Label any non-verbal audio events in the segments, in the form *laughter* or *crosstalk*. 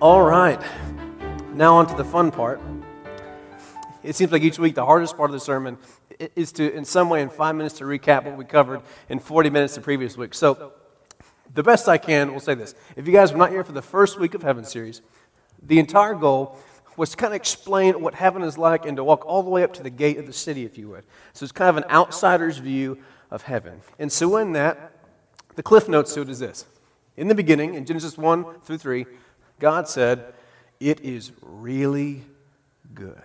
All right. Now, on to the fun part. It seems like each week the hardest part of the sermon is to, in some way, in five minutes, to recap what we covered in 40 minutes the previous week. So, the best I can, we'll say this. If you guys were not here for the first week of Heaven series, the entire goal was to kind of explain what heaven is like and to walk all the way up to the gate of the city, if you would. So, it's kind of an outsider's view of heaven. And so, in that, the cliff notes to it is this. In the beginning, in Genesis 1 through 3, God said, It is really good.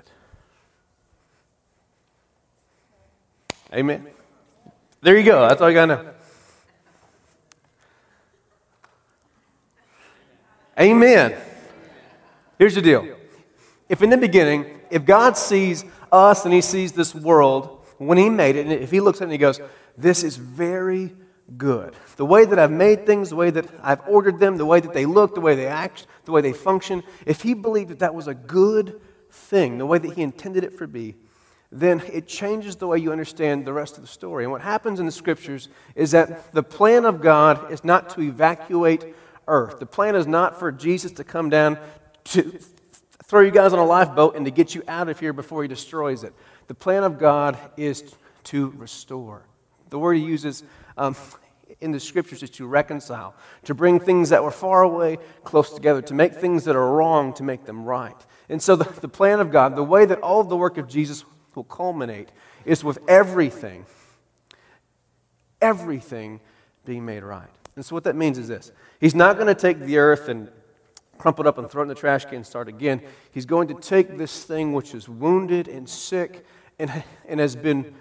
Amen. There you go. That's all you got to know. Amen. Here's the deal. If in the beginning, if God sees us and He sees this world when He made it, and if He looks at it and He goes, This is very good. The way that I've made things, the way that I've ordered them, the way that they look, the way they act, the way they function, if He believed that that was a good thing, the way that He intended it for be, then it changes the way you understand the rest of the story. And what happens in the scriptures is that the plan of God is not to evacuate earth. The plan is not for Jesus to come down to throw you guys on a lifeboat and to get you out of here before he destroys it. The plan of God is to restore. The word he uses um, in the scriptures is to reconcile, to bring things that were far away close together, to make things that are wrong, to make them right. And so, the, the plan of God, the way that all of the work of Jesus will culminate is with everything, everything being made right. And so, what that means is this He's not going to take the earth and crumple it up and throw it in the trash can and start again. He's going to take this thing which is wounded and sick and, and has been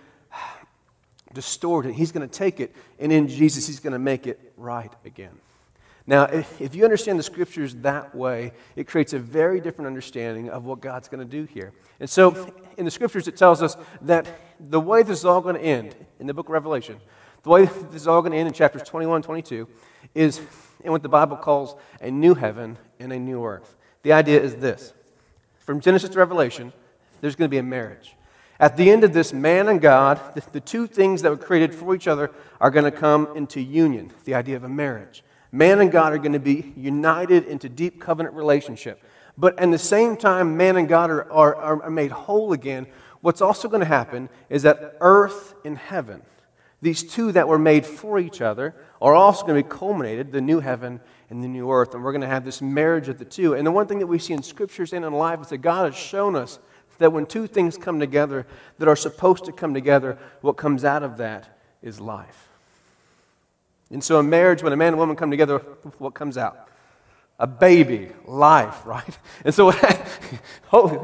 distorted. He's going to take it, and in Jesus, He's going to make it right again. Now, if, if you understand the scriptures that way, it creates a very different understanding of what God's going to do here. And so, in the scriptures, it tells us that the way this is all going to end in the book of Revelation, the way this is all going to end in chapters 21 and 22, is in what the Bible calls a new heaven and a new earth. The idea is this from Genesis to Revelation, there's going to be a marriage. At the end of this, man and God, the, the two things that were created for each other, are going to come into union. The idea of a marriage. Man and God are going to be united into deep covenant relationship. But at the same time, man and God are, are, are made whole again. What's also going to happen is that earth and heaven, these two that were made for each other, are also going to be culminated, the new heaven and the new earth. And we're going to have this marriage of the two. And the one thing that we see in scriptures and in life is that God has shown us that when two things come together that are supposed to come together, what comes out of that is life. And so, in marriage, when a man and woman come together, what comes out? A baby, life, right? And so, *laughs*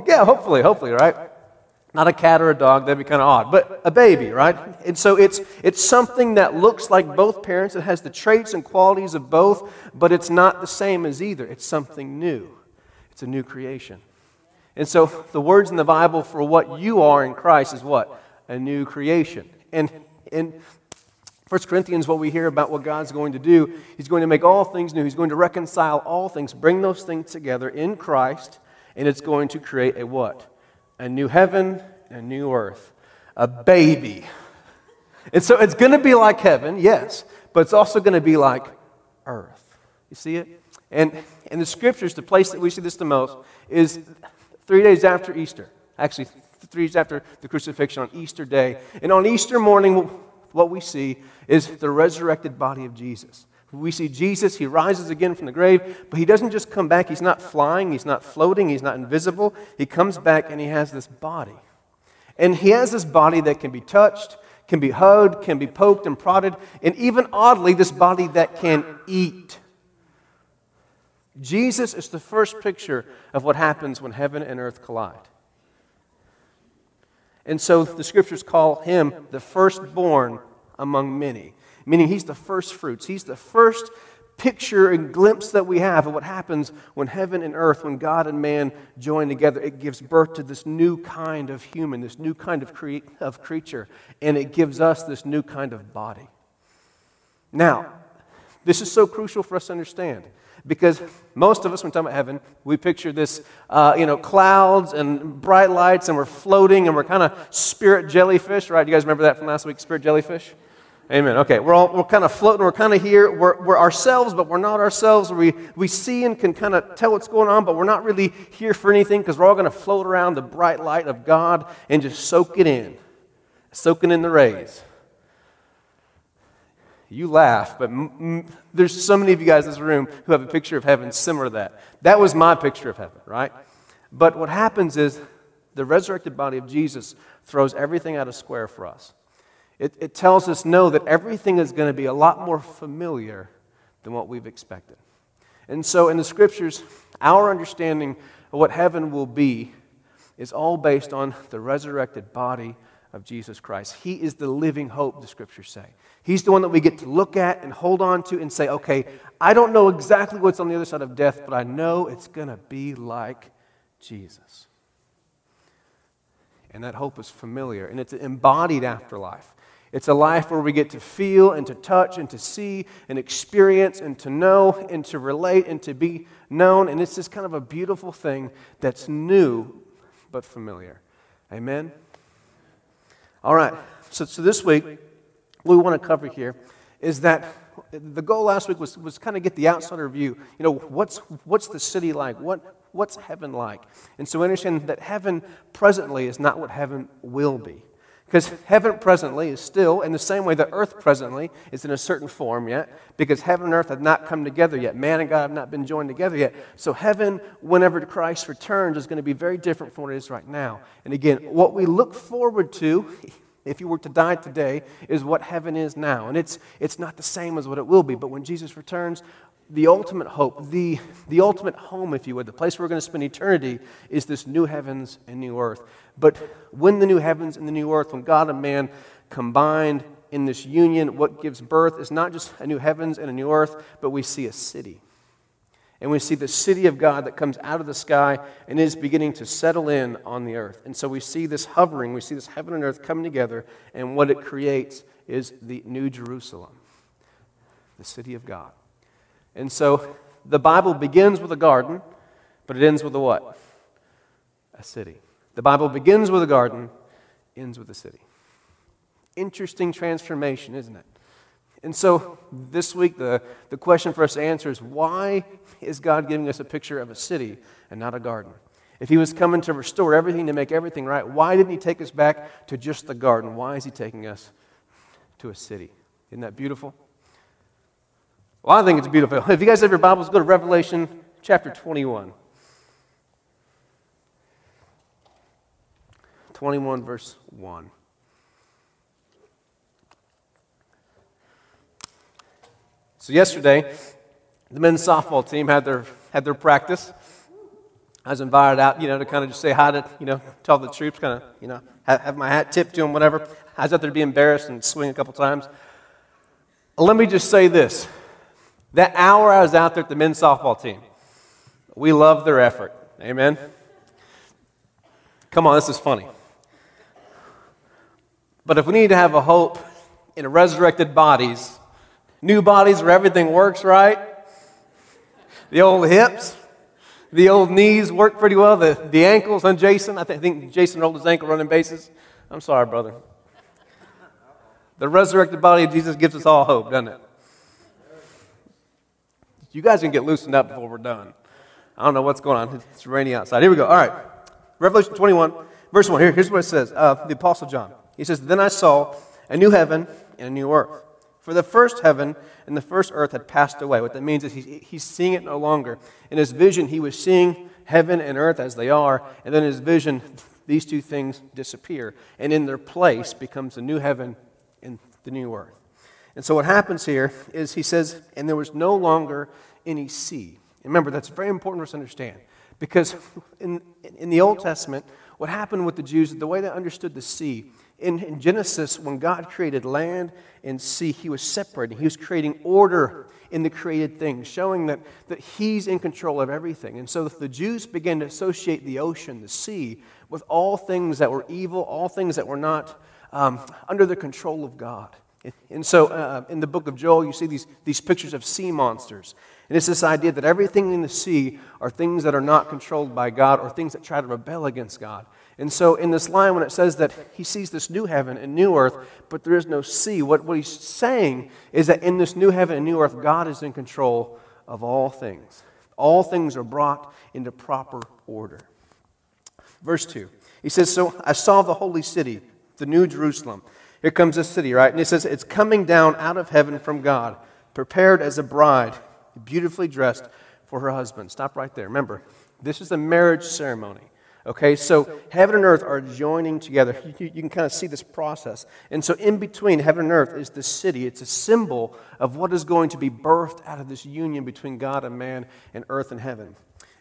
yeah, hopefully, hopefully, right? Not a cat or a dog, that'd be kind of odd, but a baby, right? And so it's, it's something that looks like both parents. It has the traits and qualities of both, but it's not the same as either. It's something new, it's a new creation. And so the words in the Bible for what you are in Christ is what? A new creation. And, in 1 Corinthians, what we hear about what God's going to do, He's going to make all things new. He's going to reconcile all things, bring those things together in Christ, and it's going to create a what? A new heaven a new earth. A baby. And so it's going to be like heaven, yes, but it's also going to be like earth. You see it? And in the scriptures, the place that we see this the most is three days after Easter. Actually, three days after the crucifixion on Easter Day. And on Easter morning, what we see is the resurrected body of Jesus. We see Jesus, he rises again from the grave, but he doesn't just come back. He's not flying, he's not floating, he's not invisible. He comes back and he has this body. And he has this body that can be touched, can be hugged, can be poked and prodded, and even oddly, this body that can eat. Jesus is the first picture of what happens when heaven and earth collide. And so the scriptures call him the firstborn among many, meaning he's the first fruits. He's the first picture and glimpse that we have of what happens when heaven and earth, when God and man join together. It gives birth to this new kind of human, this new kind of, cre- of creature, and it gives us this new kind of body. Now, this is so crucial for us to understand because most of us, when we talk about heaven, we picture this, uh, you know, clouds and bright lights, and we're floating, and we're kind of spirit jellyfish, right? You guys remember that from last week, spirit jellyfish? Amen. Okay, we're all we're kind of floating. We're kind of here. We're, we're ourselves, but we're not ourselves. We we see and can kind of tell what's going on, but we're not really here for anything because we're all going to float around the bright light of God and just soak it in, soaking in the rays. You laugh, but m- m- there's so many of you guys in this room who have a picture of heaven similar to that. That was my picture of heaven, right? But what happens is the resurrected body of Jesus throws everything out of square for us. It, it tells us, no, that everything is going to be a lot more familiar than what we've expected. And so in the scriptures, our understanding of what heaven will be is all based on the resurrected body of Jesus Christ. He is the living hope, the scriptures say. He's the one that we get to look at and hold on to and say, okay, I don't know exactly what's on the other side of death, but I know it's going to be like Jesus. And that hope is familiar, and it's an embodied afterlife. It's a life where we get to feel and to touch and to see and experience and to know and to relate and to be known. And it's just kind of a beautiful thing that's new but familiar. Amen? All right. So, so this week, what we want to cover here is that the goal last week was, was kind of get the outsider view. You know, what's, what's the city like? What, what's heaven like? And so we understand that heaven presently is not what heaven will be. Because heaven presently is still, in the same way that earth presently is in a certain form yet, because heaven and earth have not come together yet. Man and God have not been joined together yet. So heaven, whenever Christ returns, is going to be very different from what it is right now. And again, what we look forward to, if you were to die today, is what heaven is now. And it's, it's not the same as what it will be. But when Jesus returns, the ultimate hope, the, the ultimate home, if you would, the place where we're going to spend eternity, is this new heavens and new earth. But when the new heavens and the new earth, when God and man combined in this union, what gives birth is not just a new heavens and a new earth, but we see a city. And we see the city of God that comes out of the sky and is beginning to settle in on the earth. And so we see this hovering, we see this heaven and earth coming together, and what it creates is the New Jerusalem, the city of God. And so the Bible begins with a garden, but it ends with a what? A city. The Bible begins with a garden, ends with a city. Interesting transformation, isn't it? And so this week, the, the question for us to answer is why is God giving us a picture of a city and not a garden? If He was coming to restore everything, to make everything right, why didn't He take us back to just the garden? Why is He taking us to a city? Isn't that beautiful? Well, I think it's beautiful. If you guys have your Bibles, go to Revelation chapter 21. 21, verse 1. So, yesterday, the men's softball team had their, had their practice. I was invited out, you know, to kind of just say hi to, you know, tell the troops, kind of, you know, have, have my hat tipped to them, whatever. I was out there to be embarrassed and swing a couple times. Let me just say this that hour I was out there at the men's softball team, we loved their effort. Amen? Come on, this is funny. But if we need to have a hope in resurrected bodies, new bodies where everything works right, the old hips, the old knees work pretty well, the, the ankles on Jason, I, th- I think Jason rolled his ankle running bases. I'm sorry, brother. The resurrected body of Jesus gives us all hope, doesn't it? You guys can get loosened up before we're done. I don't know what's going on. It's rainy outside. Here we go. All right. Revelation 21, verse 1. Here, here's what it says. Uh, the Apostle John. He says, Then I saw a new heaven and a new earth. For the first heaven and the first earth had passed away. What that means is he's, he's seeing it no longer. In his vision, he was seeing heaven and earth as they are, and then in his vision, these two things disappear. And in their place becomes the new heaven and the new earth. And so what happens here is he says, and there was no longer any sea. And remember, that's very important for us to understand. Because in, in the Old Testament, what happened with the Jews, the way they understood the sea, in, in, Genesis, when God created land and sea, He was separating. He was creating order in the created things, showing that, that He's in control of everything. And so the Jews began to associate the ocean, the sea, with all things that were evil, all things that were not um, under the control of God. And so uh, in the book of Joel, you see these, these pictures of sea monsters. And it's this idea that everything in the sea are things that are not controlled by God or things that try to rebel against God. And so, in this line, when it says that he sees this new heaven and new earth, but there is no sea, what, what he's saying is that in this new heaven and new earth, God is in control of all things. All things are brought into proper order. Verse 2, he says, So I saw the holy city, the new Jerusalem. Here comes this city, right? And he says, It's coming down out of heaven from God, prepared as a bride, beautifully dressed for her husband. Stop right there. Remember, this is a marriage ceremony. Okay, so heaven and earth are joining together. You, you, can kind of see this process. And so, in between heaven and earth is the city. It's a symbol of what is going to be birthed out of this union between God and man and earth and heaven.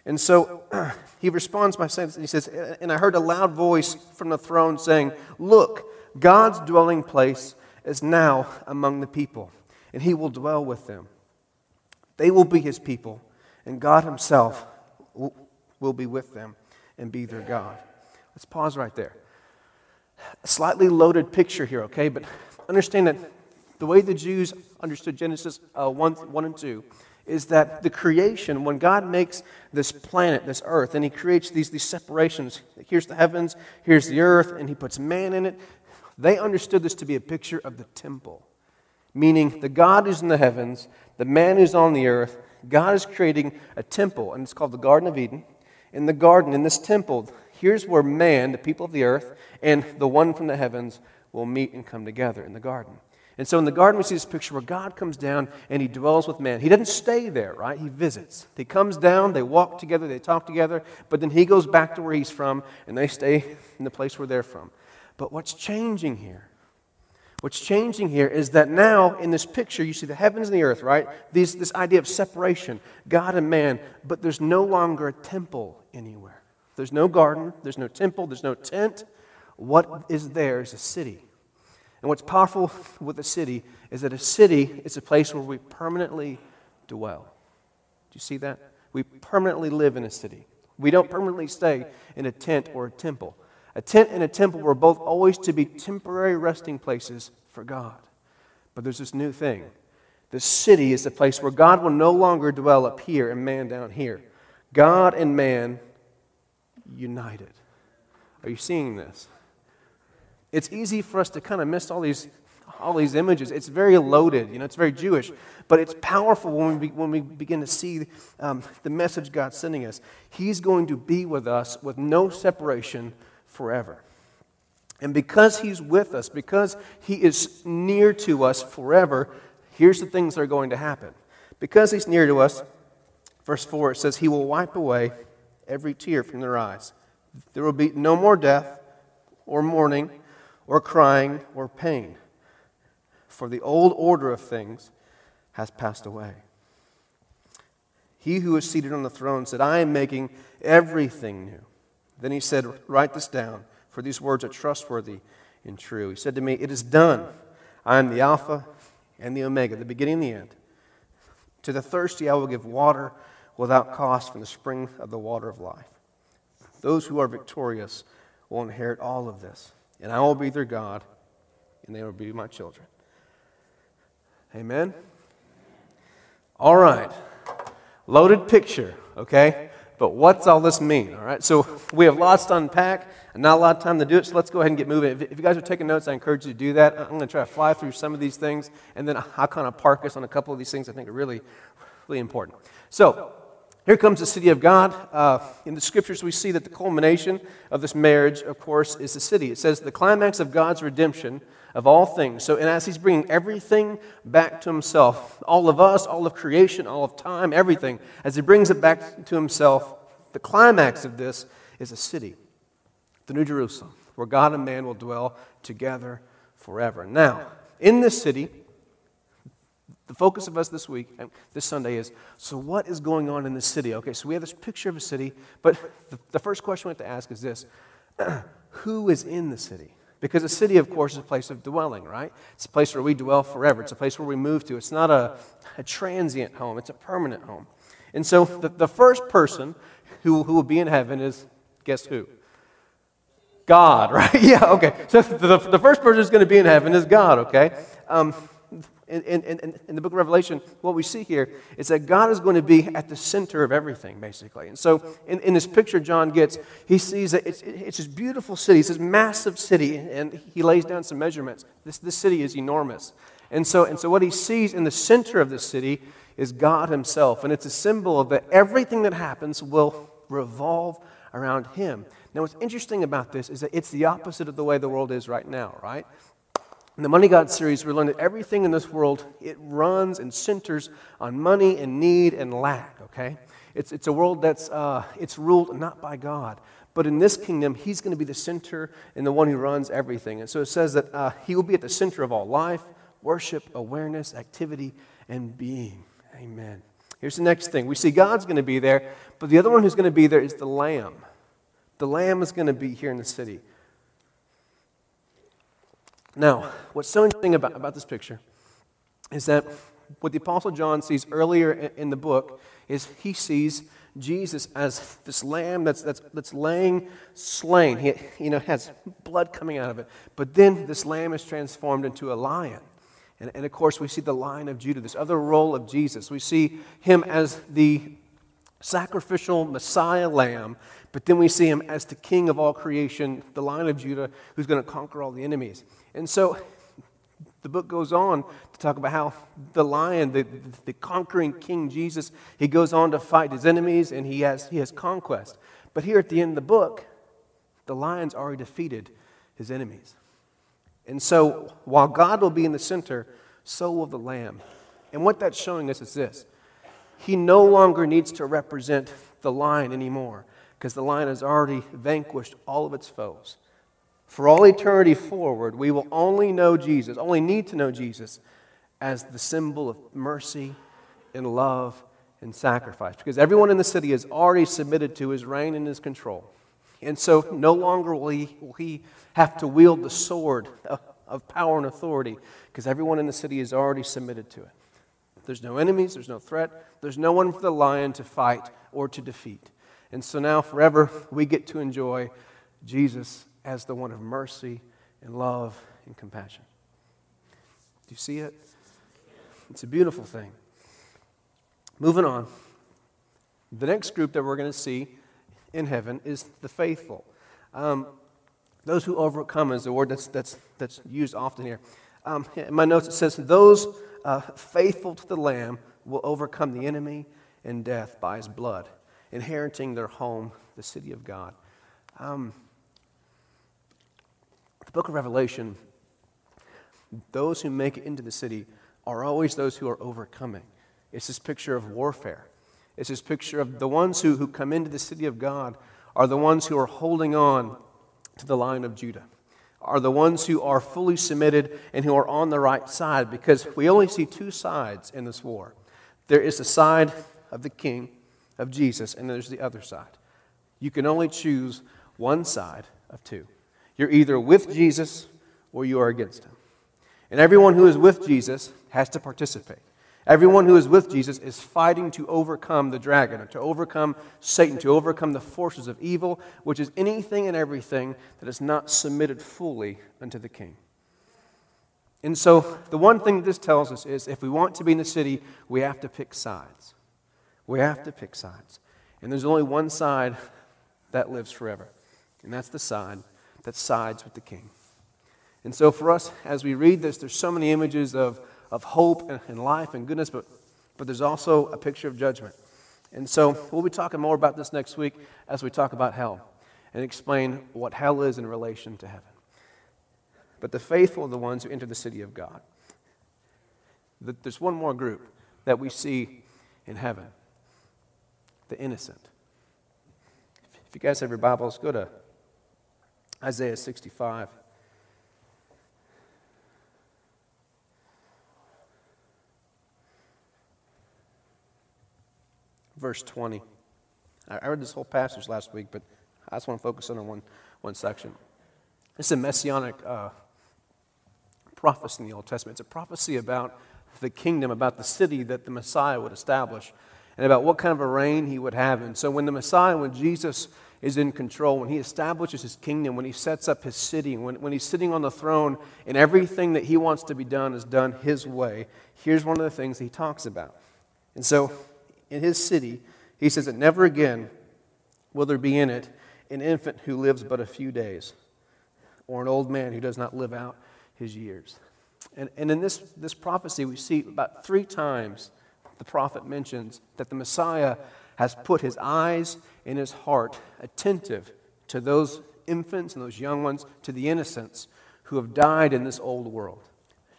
And so *clears throat* he responds by saying, He says, And I heard a loud voice from the throne saying, Look, God's dwelling place is now among the people, and he will dwell with them. They will be his people, and God himself will be with them and be their God. Let's pause right there. A slightly loaded picture here, okay? But understand that the way the Jews understood Genesis uh, 1, 1 and 2 is that the creation, when God makes this planet, this earth, and He creates these, these separations here's the heavens, here's the earth, and He puts man in it, they understood this to be a picture of the temple. Meaning, the God who's in the heavens, the man who's on the earth, God is creating a temple, and it's called the Garden of Eden in the garden, in this temple, here's where man, the people of the earth, and the one from the heavens will meet and come together in the garden. And so in the garden, we see this picture where God comes down and he dwells with man. He doesn't stay there, right? He visits. He comes down, they walk together, they talk together, but then he goes back to where he's from and they stay in the place where they're from. But what's changing here What's changing here is that now in this picture, you see the heavens and the earth, right? These, this idea of separation, God and man, but there's no longer a temple anywhere. There's no garden, there's no temple, there's no tent. What is there is a city. And what's powerful *laughs* with a city is that a city is a place where we permanently dwell. Do you see that? We permanently live in a city. We don't permanently stay in a tent or a temple. A tent and a temple were both always to be temporary resting places for God. But there's this new thing. The city is the place where God will no longer dwell up here and man down here. God and man united. Are you seeing this? It's easy for us to kind of miss all these, all these images. It's very loaded, you know, it's very Jewish, but it's powerful when we, when we begin to see um, the message God's sending us. He's going to be with us with no separation forever. And because He's with us, because He is near to us forever, here's the things that are going to happen. Because He's near to us, verse 4, it says, He will wipe away every tear from their eyes. There will be no more death, or mourning, or crying, or pain. For the old order of things has passed away. He who is seated on the throne said, I am making everything new. Then he said, Write this down, for these words are trustworthy and true. He said to me, It is done. I am the Alpha and the Omega, the beginning and the end. To the thirsty, I will give water without cost from the spring of the water of life. Those who are victorious will inherit all of this, and I will be their God, and they will be my children. Amen? All right. Loaded picture, okay? But what's all this mean? All right, so we have lots to unpack and not a lot of time to do it, so let's go ahead and get moving. If, you guys are taking notes, I encourage you to do that. I'm going to try to fly through some of these things, and then I'll kind of park us on a couple of these things I think are really, really important. So, here comes the city of God. Uh, in the scriptures, we see that the culmination of this marriage, of course, is the city. It says the climax of God's redemption of all things. So, and as he's bringing everything back to himself, all of us, all of creation, all of time, everything, as he brings it back to himself, the climax of this is a city, the New Jerusalem, where God and man will dwell together forever. Now, in this city, the focus of us this week, this Sunday, is so what is going on in this city? Okay, so we have this picture of a city, but the, the first question we have to ask is this *clears throat* Who is in the city? Because a city, of course, is a place of dwelling, right? It's a place where we dwell forever. It's a place where we move to. It's not a, a transient home, it's a permanent home. And so the, the first person who, who will be in heaven is guess who? God, *laughs* right? yeah, okay. So the, the first person who's going to be in heaven is God, okay? Um, in, in, in, the book of Revelation, what we see here is that God is going to be at the center of everything, basically. And so, in, in this picture John gets, he sees that it's, it's this beautiful city, it's this massive city, and he lays down some measurements. This, this city is enormous. And so, and so, what he sees in the center of this city is God himself. And it's a symbol of that everything that happens will revolve around him. Now, what's interesting about this is that it's the opposite of the way the world is right now, right? In the Money God series, we learned that everything in this world, it runs and centers on money and need and lack, okay? It's, it's a world that's uh, it's ruled not by God. But in this kingdom, he's going to be the center and the one who runs everything. And so it says that uh, he will be at the center of all life, worship, awareness, activity, and being. Amen. Here's the next thing. We see God's going to be there, but the other one who's going to be there is the Lamb. The Lamb is going to be here in the city. Now, what's so interesting about, about this picture is that what the Apostle John sees earlier in the book is he sees Jesus as this lamb that's, that's, that's laying slain. He you know, has blood coming out of it. But then this lamb is transformed into a lion. And, and of course, we see the lion of Judah, this other role of Jesus. We see him as the sacrificial Messiah lamb, but then we see him as the king of all creation, the lion of Judah, who's going to conquer all the enemies. And so the book goes on to talk about how the lion, the, the conquering King Jesus, he goes on to fight his enemies and he has, he has conquest. But here at the end of the book, the lion's already defeated his enemies. And so while God will be in the center, so will the lamb. And what that's showing us is this He no longer needs to represent the lion anymore because the lion has already vanquished all of its foes. For all eternity forward, we will only know Jesus, only need to know Jesus as the symbol of mercy and love and sacrifice. Because everyone in the city is already submitted to his reign and his control. And so no longer will he, will he have to wield the sword of power and authority, because everyone in the city is already submitted to it. There's no enemies, there's no threat, there's no one for the lion to fight or to defeat. And so now, forever, we get to enjoy Jesus as the one of mercy and love and compassion. Do you see it? It's a beautiful thing. Moving on. The next group that we're going to see in heaven is the faithful. Um, those who overcome is the word that's, that's, that's used often here. Um, in my notes, it says, Those uh, faithful to the Lamb will overcome the enemy and death by his blood, inheriting their home, the city of God. Um, book of Revelation, those who make it into the city are always those who are overcoming. It's this picture of warfare. It's this picture of the ones who, who come into the city of God are the ones who are holding on to the lion of Judah, are the ones who are fully submitted and who are on the right side, because we only see two sides in this war. There is the side of the king, of Jesus, and there's the other side. You can only choose one side of two. You're either with Jesus or you are against him. And everyone who is with Jesus has to participate. Everyone who is with Jesus is fighting to overcome the dragon, or to overcome Satan, to overcome the forces of evil, which is anything and everything that is not submitted fully unto the king. And so, the one thing this tells us is if we want to be in the city, we have to pick sides. We have to pick sides. And there's only one side that lives forever, and that's the side that sides with the king. And so for us, as we read this, there's so many images of, of hope and, and life and goodness, but, but there's also a picture of judgment. And so we'll be talking more about this next week as we talk about hell and explain what hell is in relation to heaven. But the faithful are the ones who enter the city of God. There's one more group that we see in heaven the innocent. If you guys have your Bibles, go to Isaiah 65. Verse 20. I read this whole passage last week, but I just want to focus on one, one section. It's a messianic uh, prophecy in the Old Testament. It's a prophecy about the kingdom, about the city that the Messiah would establish, and about what kind of a reign he would have. And so when the Messiah, when Jesus is in control, when he establishes his kingdom, when he sets up his city, when, when he's sitting on the throne, and everything that he wants to be done is done his way, here's one of the things he talks about. And so, in his city, he says that never again will there be in it an infant who lives but a few days, or an old man who does not live out his years. And, and in this, this prophecy, we see about three times the prophet mentions that the Messiah has put his eyes and his heart attentive to those infants and those young ones, to the innocents who have died in this old world,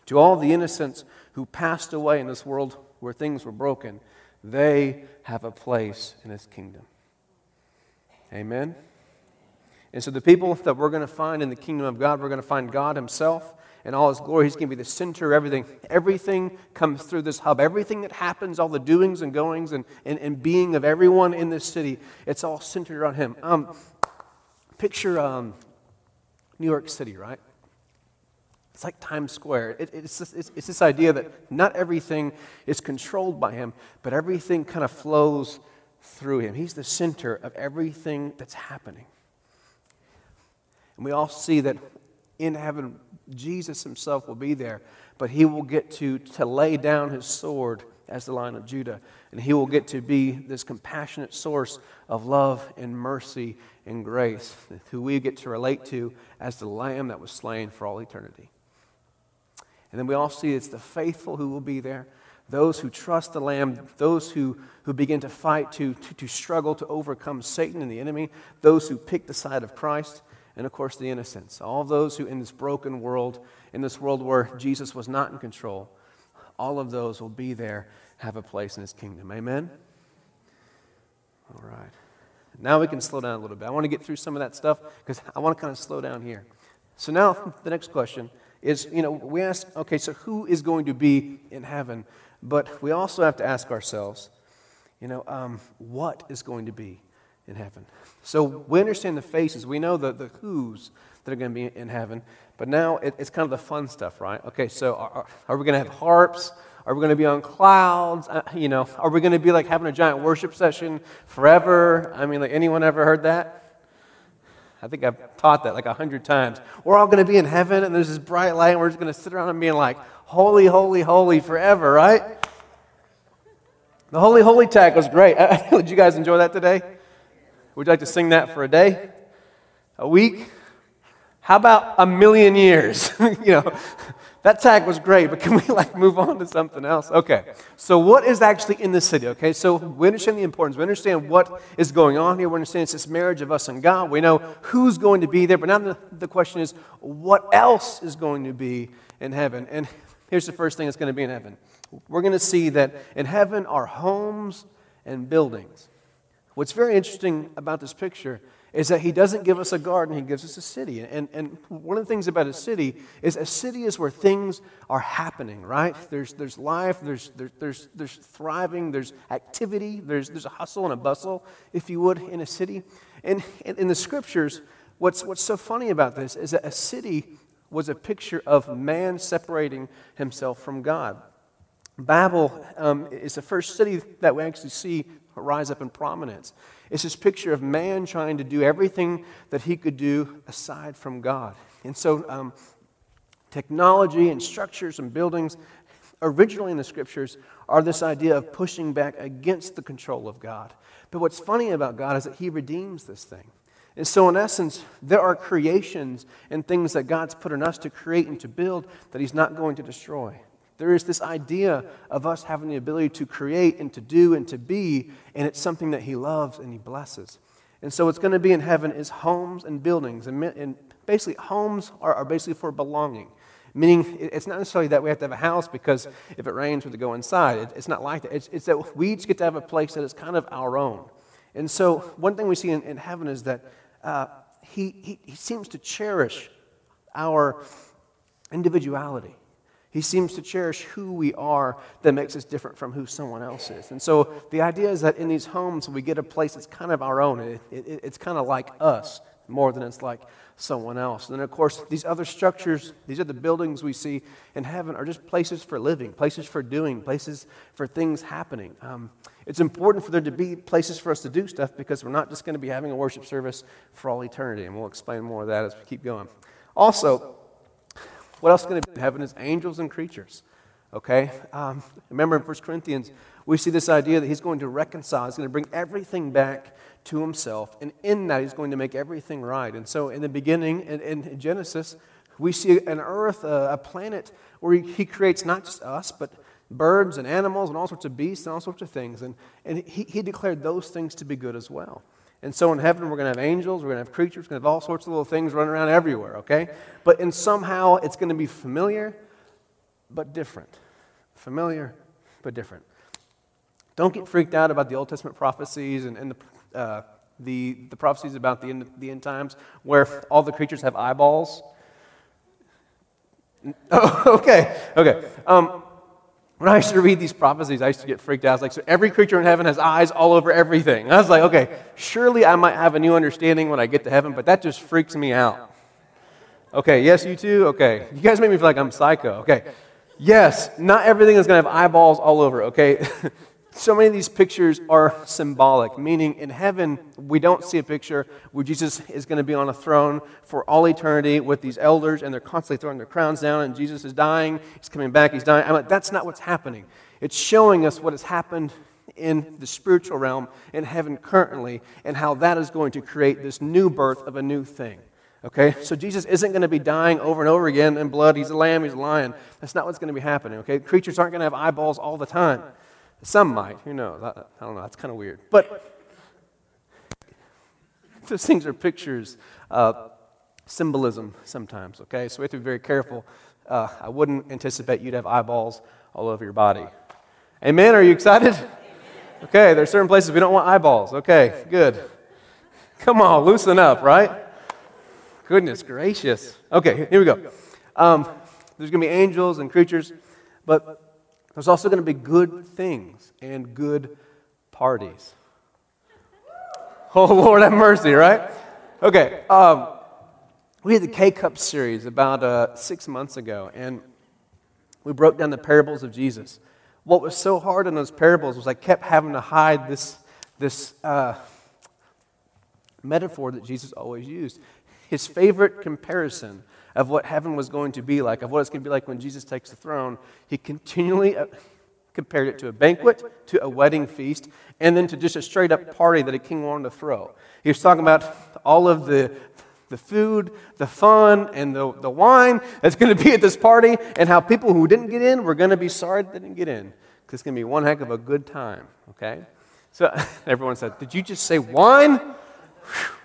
to all the innocents who passed away in this world where things were broken. They have a place in his kingdom. Amen. And so, the people that we're going to find in the kingdom of God, we're going to find God Himself and all His glory. He's going to be the center of everything. Everything comes through this hub. Everything that happens, all the doings and goings and, and, and being of everyone in this city, it's all centered around Him. Um, picture um, New York City, right? It's like Times Square. It, it's, it's, it's this idea that not everything is controlled by Him, but everything kind of flows through Him. He's the center of everything that's happening. And we all see that in heaven, Jesus himself will be there, but he will get to, to lay down his sword as the Lion of Judah. And he will get to be this compassionate source of love and mercy and grace, who we get to relate to as the Lamb that was slain for all eternity. And then we all see it's the faithful who will be there, those who trust the Lamb, those who, who begin to fight, to, to, to struggle to overcome Satan and the enemy, those who pick the side of Christ and of course the innocents, all those who in this broken world, in this world where Jesus was not in control, all of those will be there, have a place in his kingdom. Amen? All right. Now we can slow down a little bit. I want to get through some of that stuff because I want to kind of slow down here. So now *laughs* the next question is, you know, we ask, okay, so who is going to be in heaven? But we also have to ask ourselves, you know, um, what is going to be in heaven? So we understand the faces. We know the, the who's that are going to be in heaven. But now it, it's kind of the fun stuff, right? Okay, so are, are we going to have harps? Are we going to be on clouds? Uh, you know, are we going to be like having a giant worship session forever? I mean, like anyone ever heard that? I think I've taught that like a hundred times. We're all going to be in heaven, and there's this bright light, and we're just going to sit around and being like, "Holy, holy, holy," forever, right? The holy, holy tag was great. *laughs* Did you guys enjoy that today? Would you like to sing that for a day? A week? How about a million years? *laughs* you know, that tag was great, but can we like move on to something else? Okay. So what is actually in the city? Okay. So we understand the importance. We understand what is going on here. We understand it's this marriage of us and God. We know who's going to be there. But now the, the question is, what else is going to be in heaven? And here's the first thing that's going to be in heaven. We're going to see that in heaven are homes and buildings. What's very interesting about this picture is that he doesn't give us a garden, he gives us a city. And, and one of the things about a city is a city is where things are happening, right? There's, there's life, there's, there, there's, there's thriving, there's activity, there's, there's a hustle and a bustle, if you would, in a city. And in the scriptures, what's, what's so funny about this is that a city was a picture of man separating himself from God. Babel um, is the first city that we actually see rise up in prominence. It's this picture of man trying to do everything that he could do aside from God. And so, um, technology and structures and buildings, originally in the scriptures, are this idea of pushing back against the control of God. But what's funny about God is that he redeems this thing. And so, in essence, there are creations and things that God's put in us to create and to build that He's not going to destroy. There is this idea of us having the ability to create and to do and to be, and it's something that He loves and He blesses. And so, what's going to be in heaven is homes and buildings. And, and basically, homes are, are basically for belonging. Meaning, it's not necessarily that we have to have a house because if it rains, we have to go inside. It, it's not like that. It's, it's, that we each get to have a place that is kind of our own. And so, one thing we see in, in heaven is that uh, he, he, he seems to cherish our individuality. He seems to cherish who we are that makes us different from who someone else is. And so the idea is that in these homes, we get a place that's kind of our own. It, it, it's kind of like us. more than it's like someone else. And then, of course, these other structures, these are the buildings we see in heaven, are just places for living, places for doing, places for things happening. Um, it's important for there to be places for us to do stuff because we're not just going to be having a worship service for all eternity. And we'll explain more of that as we keep going. Also, what else is going to be in heaven is angels and creatures. Okay? Um, remember in 1 Corinthians, we see this idea that he's going to reconcile, he's going to bring everything back to himself, and in that, he's going to make everything right. And so, in the beginning, in, in Genesis, we see an earth, a, a planet where he, he, creates not just us, but birds and animals and all sorts of beasts and all sorts of things. And, and he, he declared those things to be good as well. And so in heaven, we're going to have angels, we're going to have creatures, we're going to have all sorts of little things running around everywhere, okay? But in somehow, it's going to be familiar, but different. Familiar, but different. Don't get freaked out about the Old Testament prophecies and, and the uh, the, the prophecies about the end, the end times where all the creatures have eyeballs? Oh, *laughs* okay, okay. Um, when I used to read these prophecies, I used to get freaked out. I was like, so every creature in heaven has eyes all over everything. And I was like, okay, surely I might have a new understanding when I get to heaven, but that just freaks me out. Okay, yes, you too? Okay. You guys make me feel like I'm psycho. Okay. Yes, not everything is going to have eyeballs all over, okay? *laughs* So many of these pictures are symbolic, meaning in heaven, we don't see a picture where Jesus is going to be on a throne for all eternity with these elders and they're constantly throwing their crowns down and Jesus is dying, he's coming back, he's dying. I'm like, that's not what's happening. It's showing us what has happened in the spiritual realm in heaven currently and how that is going to create this new birth of a new thing. Okay? So Jesus isn't going to be dying over and over again in blood. He's a lamb, he's a lion. That's not what's going to be happening. Okay? Creatures aren't going to have eyeballs all the time. Some might. Who knows? I, I don't know. That's kind of weird. But *laughs* those things are pictures, symbolism sometimes, okay? So we have to be very careful. Uh, I wouldn't anticipate you'd have eyeballs all over your body. Amen? Are you excited? Okay, there are certain places we don't want eyeballs. Okay, good. Come on, loosen up, right? Goodness gracious. Okay, here we go. Um, there's going to be angels and creatures, but there's also going to be good things and good parties. *laughs* Oh, Lord, have mercy, right? Okay. Um, we had the K Cup series about uh, six months ago, and we broke down the parables of Jesus. What was so hard in those parables was I kept having to hide this, this uh, metaphor that Jesus always used. His favorite comparison of what heaven was going to be like, of what it's going to be like when Jesus takes the throne, he continually uh, compared it to a banquet, to a wedding feast, and then to just a straight up party that a king wanted to throw. He was talking about all of the, the food, the fun, and the, the wine that's going to be at this party, and how people who didn't get in were going to be sorry they didn't get in. Because it's going to be one heck of a good time, okay? So *laughs* everyone said, Did you just say wine? Whew.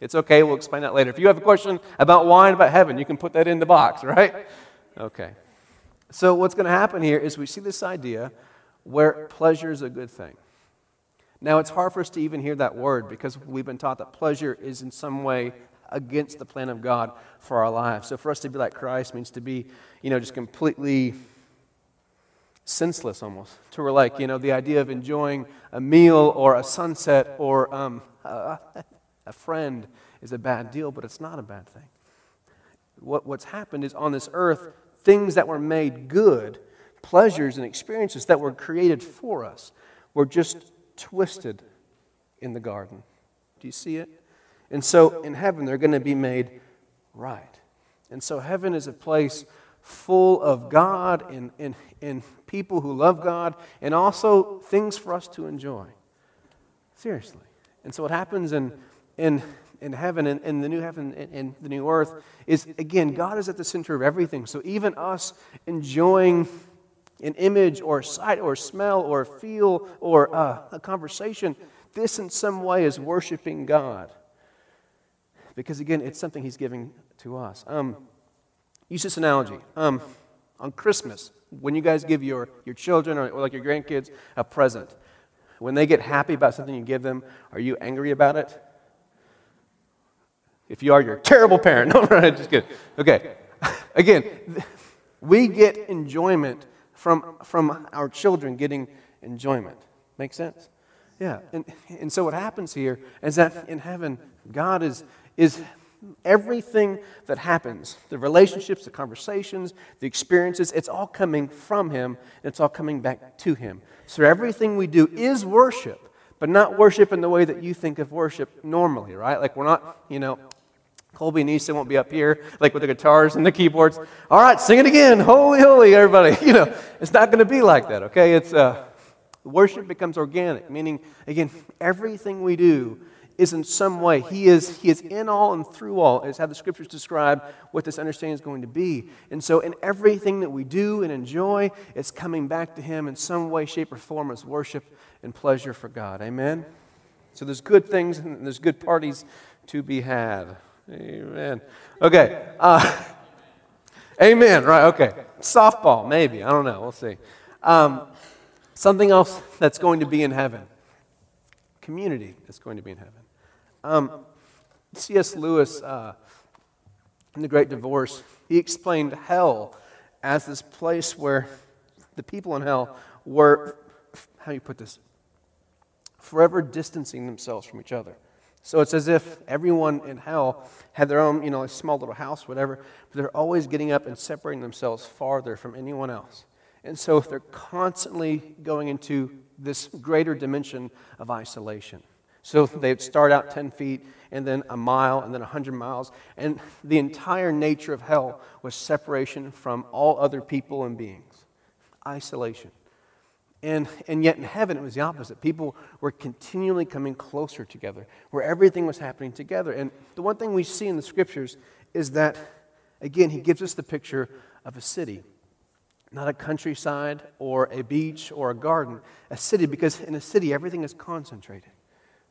It's okay, we'll explain that later. If you have a question about wine, about heaven, you can put that in the box, right? Okay. So, what's going to happen here is we see this idea where pleasure is a good thing. Now, it's hard for us to even hear that word because we've been taught that pleasure is in some way against the plan of God for our lives. So, for us to be like Christ means to be, you know, just completely senseless almost. To where, like, you know, the idea of enjoying a meal or a sunset or um, a, *laughs* a friend is a bad deal, but it's not a bad thing. What, what's happened is on this earth, things that were made good, pleasures and experiences that were created for us, were just twisted in the garden. Do you see it? And so in heaven, they're going to be made right. And so heaven is a place full of God and, and, and people who love God and also things for us to enjoy. Seriously. And so what happens in in, in heaven and in, in, the new heaven and, in the new earth is, again, God is at the center of everything. So even us enjoying an image or sight or smell or feel or uh, a conversation, this in some way is worshiping God. Because again, it's something He's giving to us. Um, use this analogy. Um, on Christmas, when you guys give your, your children or, or like your grandkids a present, when they get happy about something you give them, are you angry about it? If you are, you're a terrible parent. *laughs* No, right, just kidding. Okay. Again, we get enjoyment from, from our children getting enjoyment. Make sense? Yeah. And, and so what happens here is that in heaven, God is, is everything that happens the relationships, the conversations, the experiences it's all coming from Him and it's all coming back to Him. So everything we do is worship, but not worship in the way that you think of worship normally, right? Like we're not, you know, Colby and won't be up here, like with the guitars and the keyboards. All right, sing it again. Holy, holy, everybody. *laughs* You know, it's not going to be like that, okay? It's uh, worship becomes organic, meaning, again, everything we do is in some way. He is, he is in all and through all, is how the scriptures describe what this understanding is going to be. And so, in everything that we do and enjoy, it's coming back to Him in some way, shape, or form as worship and pleasure for God. Amen? So, there's good things and there's good parties to be had. Amen. Okay. Uh, *laughs* amen. Right. Okay. Softball, maybe. I don't know. We'll see. Um, something else that's going to be in heaven. Community that's going to be in heaven. Um, C.S. Lewis, uh, in The Great Divorce, he explained hell as this place where the people in hell were, how do you put this, forever distancing themselves from each other. So it's as if everyone in hell had their own, you know, small little house, whatever, but they're always getting up and separating themselves farther from anyone else. And so they're constantly going into this greater dimension of isolation. So they'd start out 10 feet, and then a mile, and then 100 miles. And the entire nature of hell was separation from all other people and beings, isolation. And, and yet in heaven, it was the opposite. People were continually coming closer together, where everything was happening together. And the one thing we see in the scriptures is that, again, he gives us the picture of a city, not a countryside or a beach or a garden, a city, because in a city, everything is concentrated,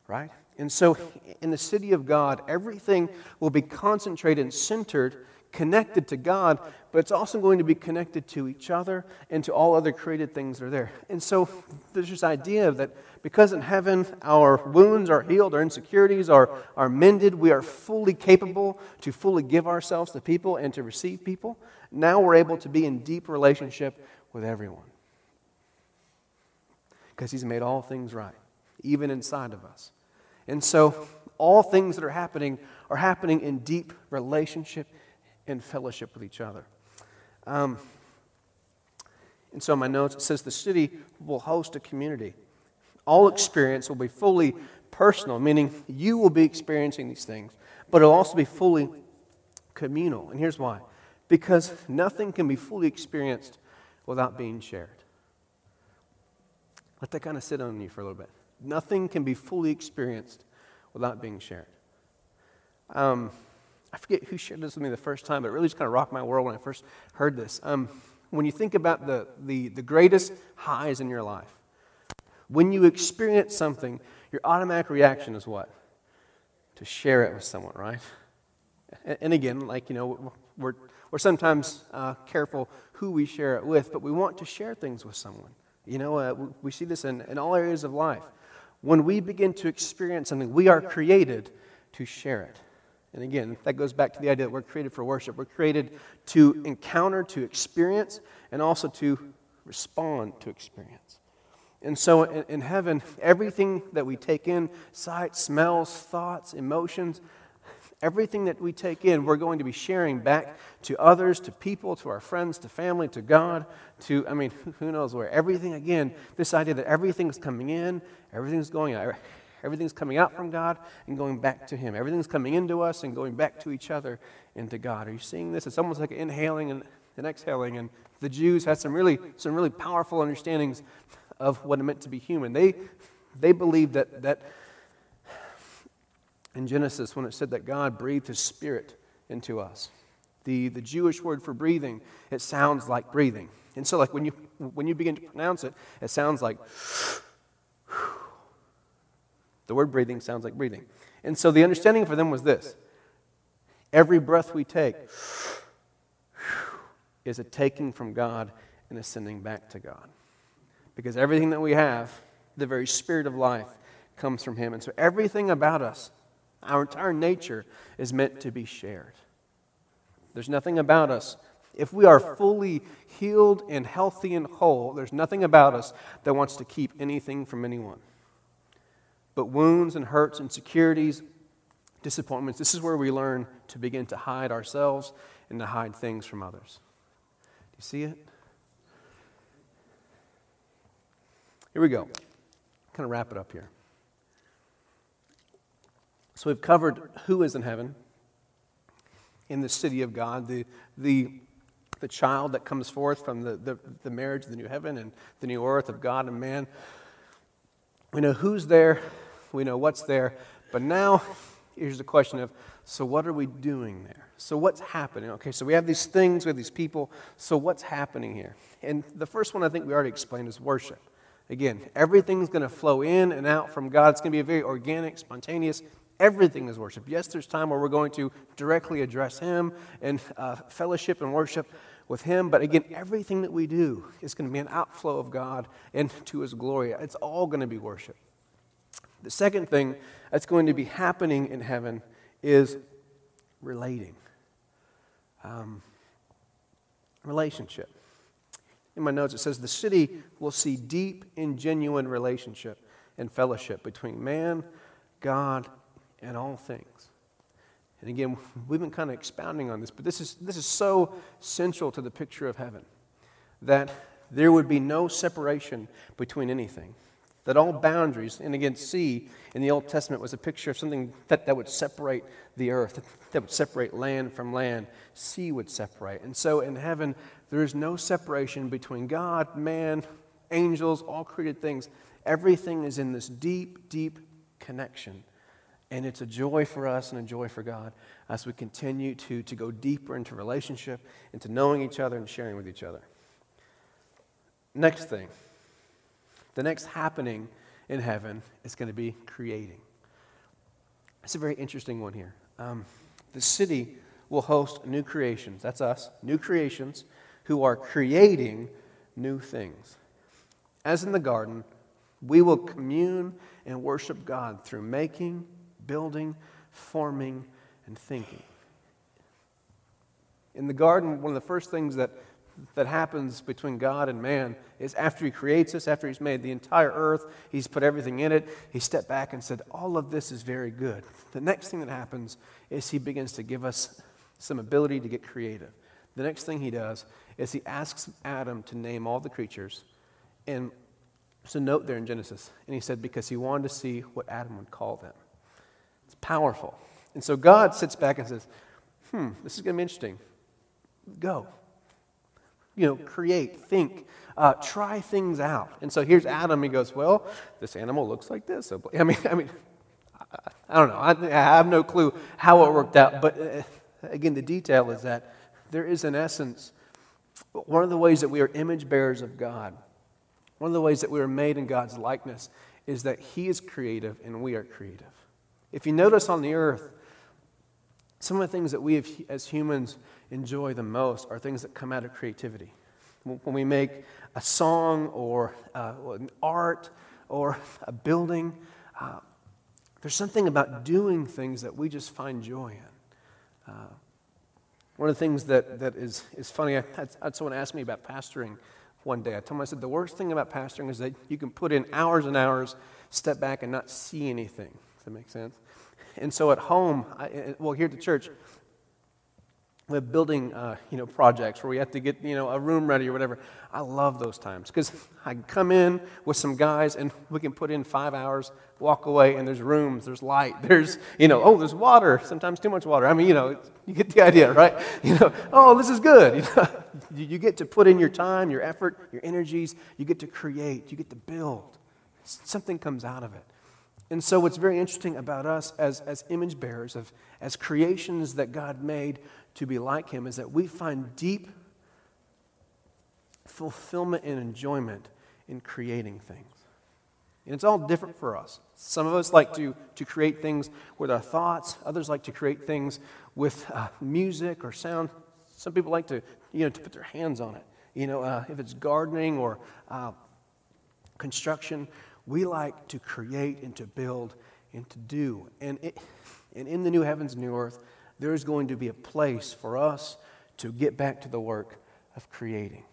right? And so in the city of God, everything will be concentrated and centered connected to God, but it's also going to be connected to each other and to all other created things that are there. And so there's this idea that because in heaven our wounds are healed, our insecurities are, are mended, we are fully capable to fully give ourselves to people and to receive people. Now we're able to be in deep relationship with everyone. Because He's made all things right, even inside of us. And so all things that are happening are happening in deep relationship in fellowship with each other. Um, and so, my notes, it says the city will host a community. All experience will be fully personal, meaning you will be experiencing these things, but it'll also be fully communal. And here's why because nothing can be fully experienced without being shared. Let that kind of sit on you for a little bit. Nothing can be fully experienced without being shared. Um, I forget who shared this with me the first time, but it really just kind of rocked my world when I first heard this. Um, when you think about the, the, the greatest highs in your life, when you experience something, your automatic reaction is what? To share it with someone, right? And, and again, like, you know, we're, we're sometimes uh, careful who we share it with, but we want to share things with someone. You know, uh, we see this in, in all areas of life. When we begin to experience something, we are created to share it. And again, that goes back to the idea that we're created for worship. We're created to encounter, to experience, and also to respond to experience. And so in, in heaven, everything that we take in sight, smells, thoughts, emotions everything that we take in, we're going to be sharing back to others, to people, to our friends, to family, to God, to, I mean, *laughs* who knows where. Everything, again, this idea that everything's coming in, everything's going out. Everything's coming out from God and going back to Him. Everything's coming into us and going back to each other and to God. Are you seeing this? It's almost like inhaling and, and exhaling. And the Jews had some really, some really powerful understandings of what it meant to be human. They, they believed that, that in Genesis, when it said that God breathed His Spirit into us, the, the Jewish word for breathing, it sounds like breathing. And so, like when you, when you begin to pronounce it, it sounds like the word breathing sounds like breathing. And so the understanding for them was this every breath we take is a taking from God and a sending back to God. Because everything that we have, the very spirit of life, comes from Him. And so everything about us, our entire nature, is meant to be shared. There's nothing about us. If we are fully healed and healthy and whole, there's nothing about us that wants to keep anything from anyone. But wounds and hurts, insecurities, disappointments. This is where we learn to begin to hide ourselves and to hide things from others. Do you see it? Here we go. Kind of wrap it up here. So we've covered who is in heaven, in the city of God, the, the, the child that comes forth from the, the, the marriage of the new heaven and the new earth of God and man. We know who's there, we know what's there, but now here's the question of so what are we doing there? So what's happening? Okay, so we have these things, we have these people, so what's happening here? And the first one I think we already explained is worship. Again, everything's going to flow in and out from God. It's going to be a very organic, spontaneous, Everything is worship. Yes, there's time where we're going to directly address Him and uh, fellowship and worship with Him, but again, everything that we do is going to be an outflow of God and to His glory. It's all going to be worship. The second thing that's going to be happening in heaven is relating. Um, relationship. In my notes, it says the city will see deep and genuine relationship and fellowship between man, God, and all things. And again, we've been kind of expounding on this, but this is, this is so central to the picture of heaven that there would be no separation between anything. That all boundaries, and again, sea in the Old Testament was a picture of something that, that would separate the earth, *laughs* that would separate land from land. Sea would separate. And so in heaven, there is no separation between God, man, angels, all created things. Everything is in this deep, deep connection. And it's a joy for us and a joy for God as we continue to, to go deeper into relationship, into knowing each other and sharing with each other. Next thing, the next happening in heaven is going to be creating. It's a very interesting one here. Um, the city will host new creations. That's us, new creations who are creating new things. As in the garden, we will commune and worship God through making building, forming, and thinking. In the garden, one of the first things that, that happens between God and man is after He creates us, after He's made the entire earth, He's put everything in it, He stepped back and said, All of this is very good. The next thing that happens is He begins to give us some ability to get creative. The next thing He does is He asks Adam to name all the creatures. And there's a note there in Genesis. And He said, Because He wanted to see what Adam would call them It's powerful. And so God sits back and says, hmm, this is going to be interesting. Go. You know, create, think, uh, try things out. And so here's Adam. He goes, well, this animal looks like this. *laughs* I mean, I mean, I don't know. I, I have no clue how it worked out. But uh, again, the detail is that there is, an essence, one of the ways that we are image bearers of God, one of the ways that we are made in God's likeness, is that He is creative and we are creative. If you notice on the earth, some of the things that we have, as humans enjoy the most are things that come out of creativity. When we make a song or uh, an art or a building, uh, there's something about doing things that we just find joy in. Uh, one of the things that, that is, is funny, I had, had someone ask me about pastoring one day. I told him, I said, the worst thing about pastoring is that you can put in hours and hours, step back, and not see anything Does that make sense? And so at home, I, well, here at the church, have building, uh, you know, projects where we have to get, you know, a room ready or whatever. I love those times because I come in with some guys and we can put in five hours, walk away, and there's rooms, there's light, *laughs* there's, you know, oh, there's water, sometimes too much water. I mean, you know, you get the idea, right? *laughs* You know, oh, this is good. *laughs* You, know, you get to put in your time, your effort, your energies. You get to create, you get to build. Something comes out of it. And so, what's very interesting about us as, as image bearers, of, as creations that God made to be like Him, is that we find deep fulfillment and enjoyment in creating things. And it's all different for us. Some of us like to, to create things with our thoughts, others like to create things with uh, music or sound. Some people like to, you know, to put their hands on it. You know, uh, if it's gardening or uh, construction, we like to create and to build and to do. And, it, and in the new heavens and new earth, there's going to be a place for us to get back to the work of creating.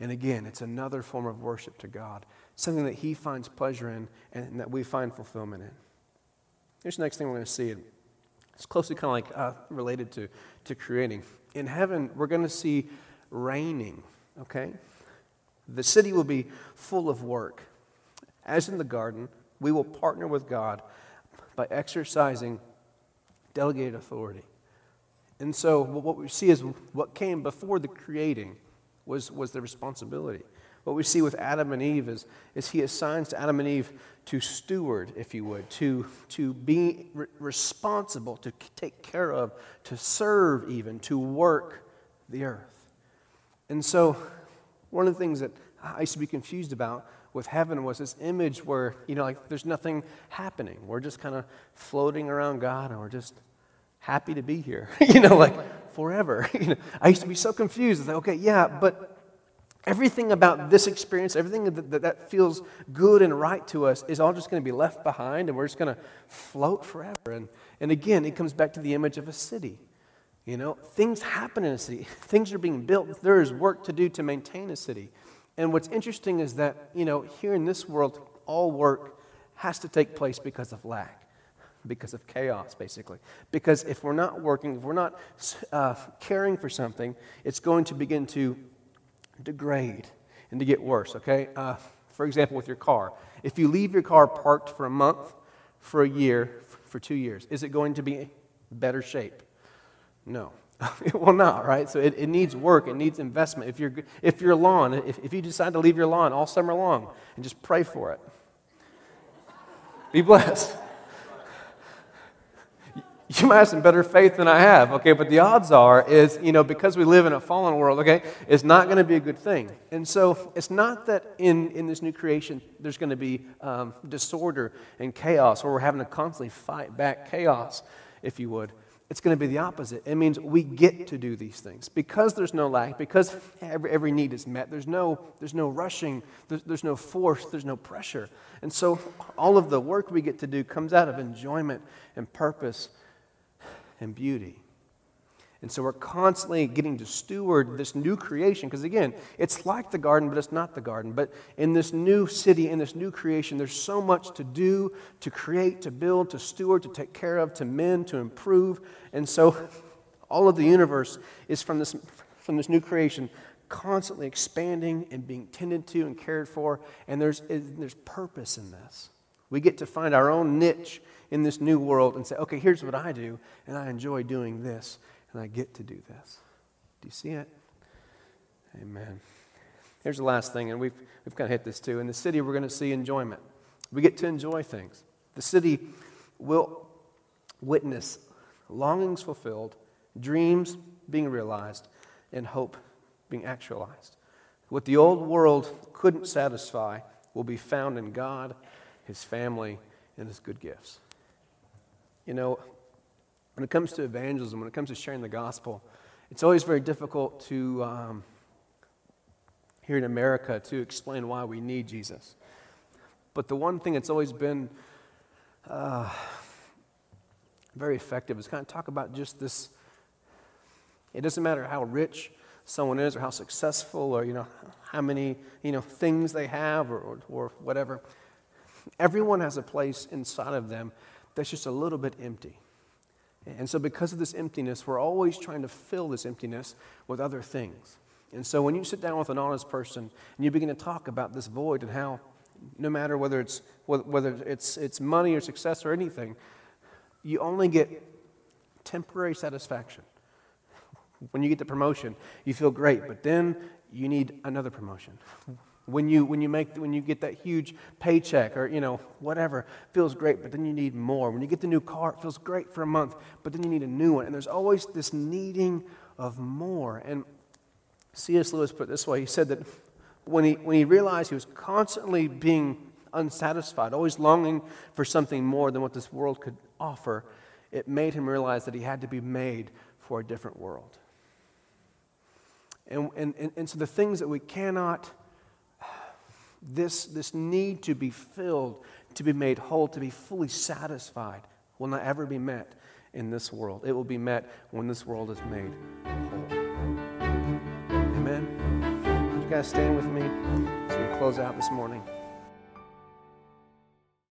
And again, it's another form of worship to God, something that He finds pleasure in and that we find fulfillment in. Here's the next thing we're going to see. It's closely kind of like uh, related to, to creating. In heaven, we're going to see reigning, okay? The city will be full of work. As in the garden, we will partner with God by exercising delegated authority. And so, what we see is what came before the creating was, was the responsibility. What we see with Adam and Eve is, is he assigns to Adam and Eve to steward, if you would, to, to be re- responsible, to take care of, to serve even, to work the earth. And so, one of the things that I used to be confused about with heaven was this image where, you know, like there's nothing happening. We're just kind of floating around God and we're just happy to be here, *laughs* you know, like forever. *laughs* you know, I used to be so confused. It's like, okay, yeah, but everything about this experience, everything that, that, feels good and right to us is all just going to be left behind and we're just going to float forever. And, and again, it comes back to the image of a city. You know, things happen in a city, *laughs* things are being built, there is work to do to maintain a city. And what's interesting is that, you know, here in this world, all work has to take place because of lack because of chaos, basically. Because if we're not working, if we're not uh, caring for something, it's going to begin to degrade and to get worse, okay? Uh, for example, with your car. If you leave your car parked for a month, for a year, for two years, is it going to be better shape? No. *laughs* it will not, right? So it, it needs work, it needs investment. If, you're, if your lawn, if, if you decide to leave your lawn all summer long and just pray for it, be blessed you might have some better faith than I have, okay? But the odds are is, you know, because we live in a fallen world, okay, it's not going to be a good thing. And so it's not that in, in this new creation there's going to be um, disorder and chaos, or we're having to constantly fight back chaos, if you would. It's going to be the opposite. It means we get to do these things. Because there's no lack, because every, every need is met, there's no, there's no rushing, there's, there's no force, there's no pressure. And so all of the work we get to do comes out of enjoyment and purpose and beauty. And so we're constantly getting to steward this new creation because, again, it's like the garden, but it's not the garden. But in this new city, in this new creation, there's so much to do, to create, to build, to steward, to take care of, to mend, to improve. And so all of the universe is from this, from this new creation constantly expanding and being tended to and cared for. And there's, there's purpose in this. We get to find our own niche in this new world and say, okay, here's what I do, and I enjoy doing this, and I get to do this. Do you see it? Amen. Here's the last thing, and we've, we've kind of hit this too. In the city, we're going to see enjoyment. We get to enjoy things. The city will witness longings fulfilled, dreams being realized, and hope being actualized. What the old world couldn't satisfy will be found in God, His family, and His good gifts. You know, when it comes to evangelism, when it comes to sharing the gospel, it's always very difficult to, um, here in America, to explain why we need Jesus. But the one thing that's always been uh, very effective is kind of talk about just this. It doesn't matter how rich someone is or how successful or you know how many you know things they have or, or, or whatever everyone has a place inside of them that's just a little bit empty. And so, because of this emptiness, we're always trying to fill this emptiness with other things. And so, when you sit down with an honest person and you begin to talk about this void and how, no matter whether it's, whether it's, it's money or success or anything, you only get temporary satisfaction. When you get the promotion, you feel great, but then you need another promotion. *laughs* When you, when you make, when you get that huge paycheck or, you know, whatever, feels great, but then you need more. When you get the new car, it feels great for a month, but then you need a new one. And there's always this needing of more. And C.S. Lewis put it this way. He said that when he, when he realized he was constantly being unsatisfied, always longing for something more than what this world could offer, it made him realize that he had to be made for a different world. And, and, and, and so the things that we cannot this, this need to be filled, to be made whole, to be fully satisfied will not ever be met in this world. It will be met when this world is made whole. Amen. you guys stand with me as we close out this morning?